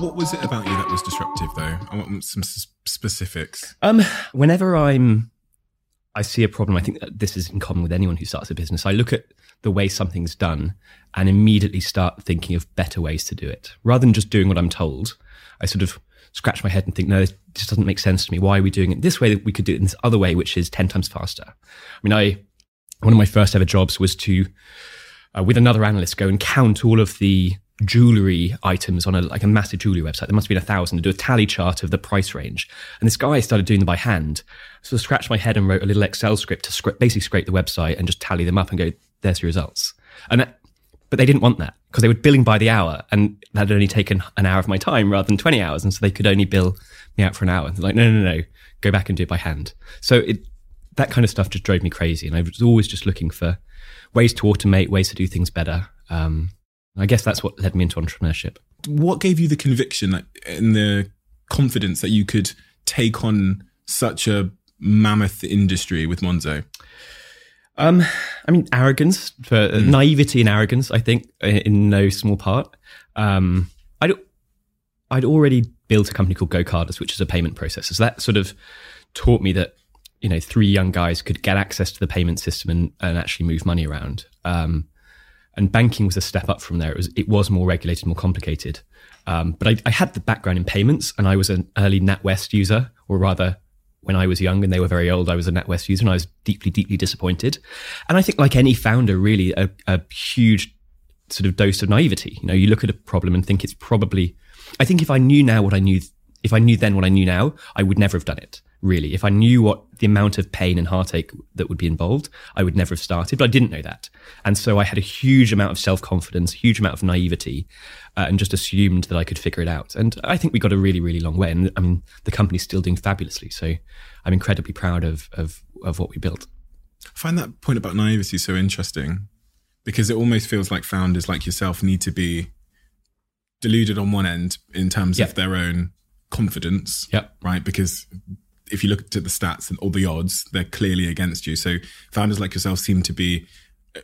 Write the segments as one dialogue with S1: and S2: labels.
S1: What, was it about you that was disruptive, though? I want some s- specifics.
S2: Um, whenever I'm, I see a problem. I think this is in common with anyone who starts a business. I look at the way something's done and immediately start thinking of better ways to do it, rather than just doing what I'm told. I sort of scratch my head and think, no, this just doesn't make sense to me. Why are we doing it this way? We could do it in this other way, which is ten times faster. I mean, I one of my first ever jobs was to, uh, with another analyst, go and count all of the jewelry items on a like a massive jewelry website. There must have been a thousand to do a tally chart of the price range. And this guy started doing them by hand. So I scratched my head and wrote a little Excel script to scra- basically scrape the website and just tally them up and go, there's your results. And that, but they didn't want that because they were billing by the hour and that had only taken an hour of my time rather than 20 hours. And so they could only bill me out for an hour. And they're like, no, no, no, go back and do it by hand. So it, that kind of stuff just drove me crazy. And I was always just looking for ways to automate, ways to do things better. Um, I guess that's what led me into entrepreneurship.
S1: What gave you the conviction and the confidence that you could take on such a mammoth industry with Monzo?
S2: Um, I mean, arrogance, for uh, naivety and arrogance. I think in, in no small part. Um, I'd I'd already built a company called GoCardless, which is a payment processor. So that sort of taught me that you know three young guys could get access to the payment system and, and actually move money around. Um, and banking was a step up from there. It was it was more regulated, more complicated. Um, but I, I had the background in payments, and I was an early NatWest user, or rather, when I was young and they were very old, I was a NatWest user, and I was deeply, deeply disappointed. And I think, like any founder, really, a, a huge sort of dose of naivety. You know, you look at a problem and think it's probably. I think if I knew now what I knew, if I knew then what I knew now, I would never have done it. Really, if I knew what the amount of pain and heartache that would be involved, I would never have started. But I didn't know that, and so I had a huge amount of self confidence, huge amount of naivety, uh, and just assumed that I could figure it out. And I think we got a really, really long way. And I mean, the company's still doing fabulously. So I'm incredibly proud of of of what we built.
S1: I find that point about naivety so interesting because it almost feels like founders like yourself need to be deluded on one end in terms
S2: Yep.
S1: of their own confidence,
S2: Yep.
S1: right? Because if you look at the stats and all the odds, they're clearly against you. So founders like yourself seem to be.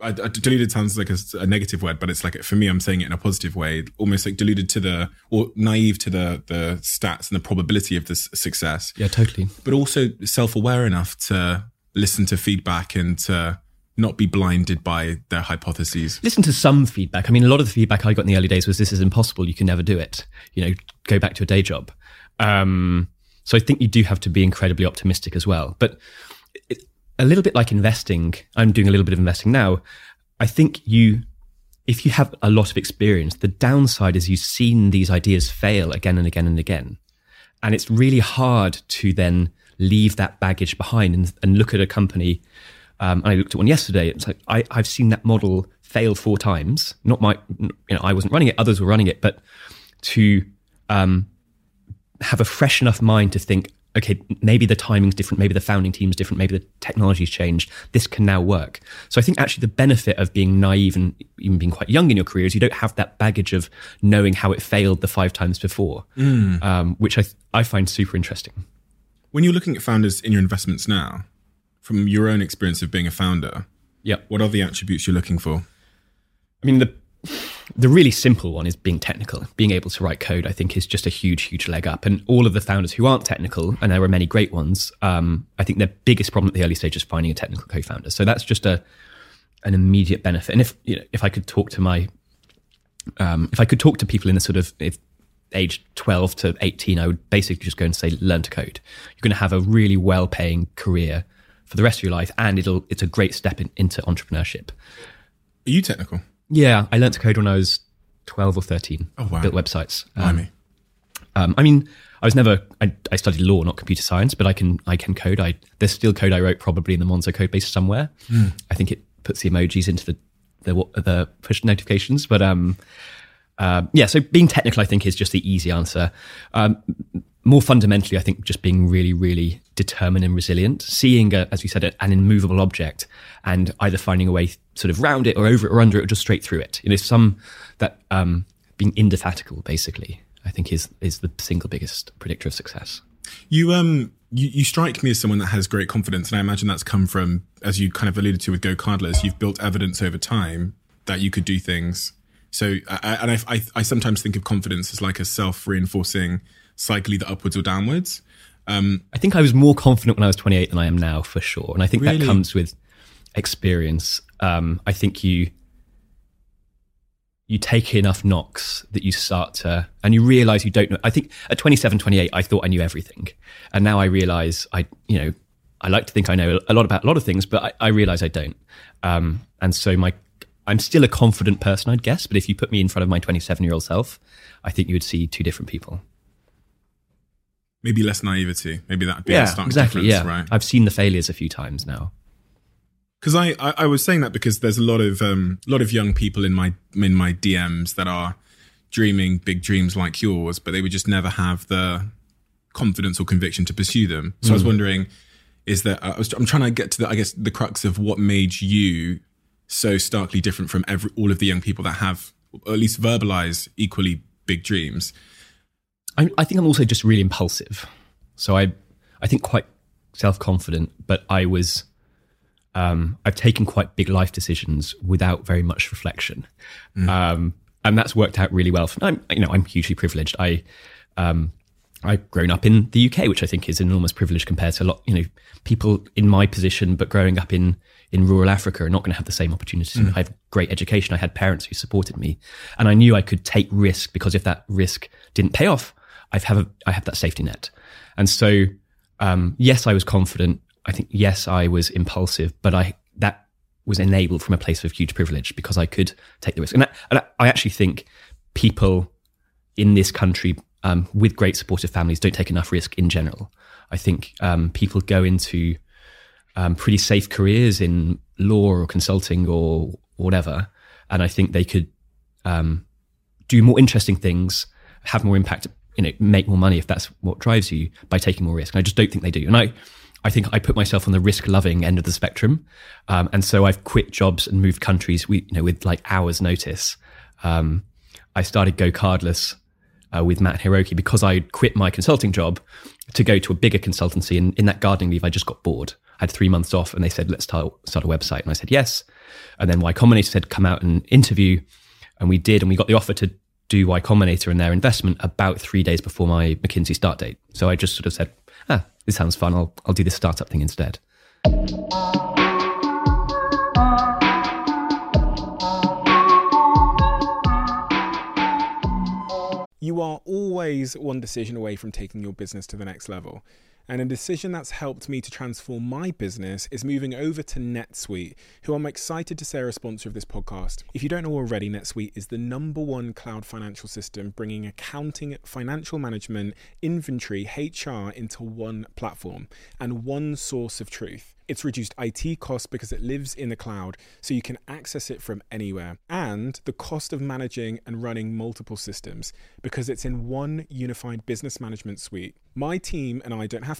S1: I, I, deluded sounds like a, a negative word, but it's like for me, I'm saying it in a positive way, almost like deluded to the or naive to the the stats and the probability of this success
S2: Yeah, totally.
S1: but also self-aware enough to listen to feedback and to not be blinded by their hypotheses.
S2: listen to some feedback. I mean, a lot of the feedback I got in the early days was this is impossible. You can never do it. You know, go back to a day job. Um, so I think you do have to be incredibly optimistic as well. But it, a little bit like investing, I'm doing a little bit of investing now. I think you, if you have a lot of experience, the downside is you've seen these ideas fail again and again and again. And it's really hard to then leave that baggage behind and, and look at a company. Um, I looked at one yesterday. It's like I, I've seen that model fail four times. Not my, you know, I wasn't running it; others were running it. But to um, have a fresh enough mind to think, okay, maybe the timing's different, maybe the founding team's different, maybe the technology's changed. This can now work. So I think actually the benefit of being naive and even being quite young in your career is you don't have that baggage of knowing how it failed the five times before, um, which I I find super interesting.
S1: When you're looking at founders in your investments now, from your own experience of being a founder,
S2: Yeah.
S1: what are the attributes you're looking for?
S2: I mean, the the really simple one is being technical. Being able to write code, I think, is just a huge, huge leg up. And all of the founders who aren't technical, and there are many great ones, um, I think their biggest problem at the early stage is finding a technical co-founder. So that's just a an immediate benefit. And if you know, if I could talk to my, um, if I could talk to people in the sort of if, age 12 to 18, I would basically just go and say, learn to code. You're going to have a really well-paying career for the rest of your life, and it'll it's a great step in, into entrepreneurship.
S1: Are you technical?
S2: Yeah, I learned to code when I was 12 or 13.
S1: Oh, wow.
S2: Built websites. Um, um, I mean, I was never, I, I studied law, not computer science, but I can, I can code. I, there's still code I wrote probably in the Monzo code base somewhere. I think it puts the emojis into the, the, the push notifications, but, um, uh, yeah, so being technical, I think, is just the easy answer. Um, more fundamentally, I think just being really, really determined and resilient, seeing, a, as you said, an immovable object and either finding a way sort of round it or over it or under it or just straight through it. You know, some that um, being indefatigable, basically, I think is is the single biggest predictor of success.
S1: You um you, you strike me as someone that has great confidence, and I imagine that's come from, as you kind of alluded to with Go Cardless, you've built evidence over time that you could do things. So, I, and I, I, I sometimes think of confidence as like a self reinforcing cycle, either upwards or downwards. Um,
S2: I think I was more confident when I was 28 than I am now, for sure. And I think
S1: Really?
S2: that comes with experience. Um, I think you you take enough knocks that you start to, and you realize you don't know. I think at 27, 28, I thought I knew everything, and now I realize I, you know, I like to think I know a lot about a lot of things, but I, I realize I don't. Um, and so my, I'm still a confident person, I'd guess. But if you put me in front of my 27 year old self, I think you would see two different people.
S1: Maybe less naivety. Maybe that'd be a
S2: Yeah,
S1: stark
S2: exactly.
S1: difference,
S2: Yeah,
S1: right?
S2: I've seen the failures a few times now.
S1: because I, I I was saying that because there's a lot of um lot of young people in my in my DMs that are dreaming big dreams like yours, but they would just never have the confidence or conviction to pursue them. So I was wondering, is that I was I'm trying to get to the I guess the crux of what made you so starkly different from every all of the young people that have or at least verbalize equally big dreams.
S2: I, I think I'm also just really impulsive. So I, I think quite self confident, but I was, um, I've taken quite big life decisions without very much reflection, um, and that's worked out really well. For, I'm, you know, I'm hugely privileged. I, um, I've grown up in the UK, which I think is an enormous privilege compared to a lot, you know, people in my position, but growing up in in rural Africa are not going to have the same opportunities. I have great education. I had parents who supported me, and I knew I could take risk because if that risk didn't pay off, I've have a, I have that safety net. And so, um, yes, I was confident. I think yes, I was impulsive, but I that was enabled from a place of huge privilege because I could take the risk. And I, and I actually think people in this country um, with great supportive families don't take enough risk in general. I think um, people go into um, pretty safe careers in law or consulting or whatever, and I think they could um, do more interesting things, have more impact, you know, make more money if that's what drives you by taking more risk. And I just don't think they do. And I, I think I put myself on the risk-loving end of the spectrum, um, and so I've quit jobs and moved countries. We, you know, with like hours' notice. Um, I started Go Cardless uh, with Matt Hiroki because I quit my consulting job to go to a bigger consultancy. And in that gardening leave, I just got bored. I had three months off, and they said, "Let's start start a website." And I said yes. And then Y Combinator said, "Come out and interview," and we did, and we got the offer to do Y Combinator and their investment about three days before my McKinsey start date. So I just sort of said, "Ah, this sounds fun. I'll I'll do this startup thing instead."
S1: You are always one decision away from taking your business to the next level. And a decision that's helped me to transform my business is moving over to NetSuite, who I'm excited to say are a sponsor of this podcast. If you don't know already, NetSuite is the number one cloud financial system bringing accounting, financial management, inventory, HR into one platform and one source of truth. It's reduced IT costs because it lives in the cloud, so you can access it from anywhere. And the cost of managing and running multiple systems because it's in one unified business management suite. My team and I don't have